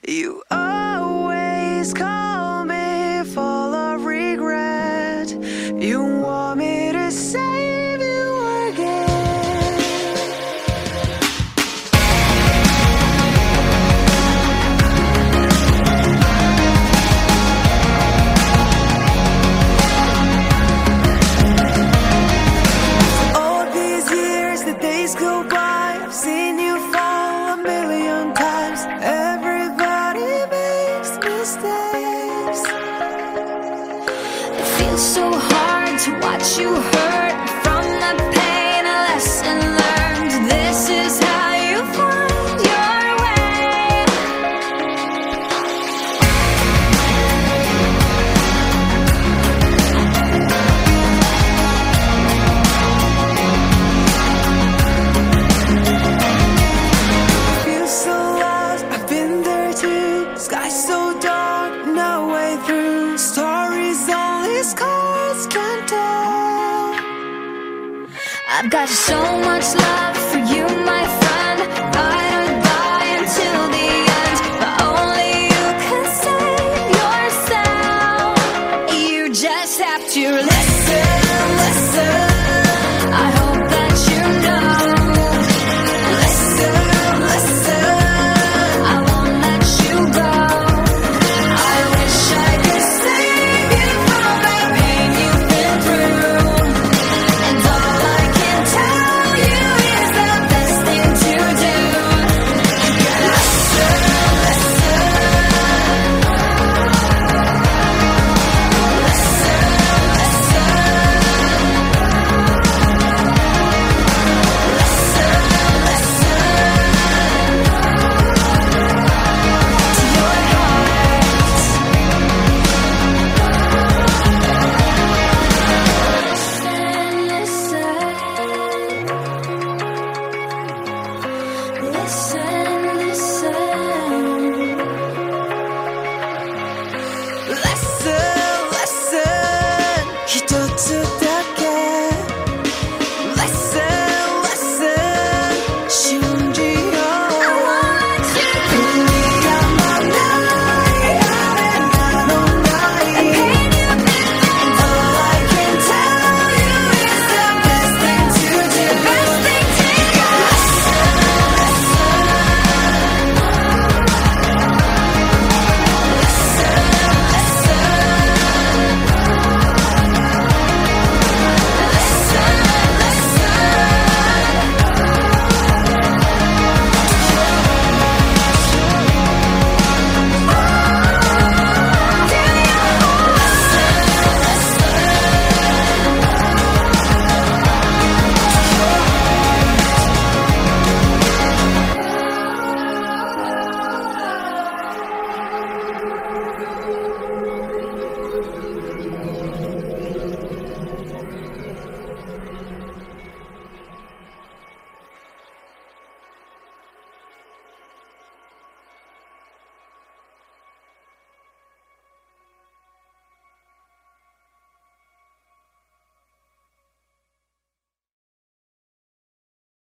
You always call me full of regret. You want me to save you again. All these years, the days go by. I've seen you. feels so hard to watch you hurt. I've got so much love for you, my friend.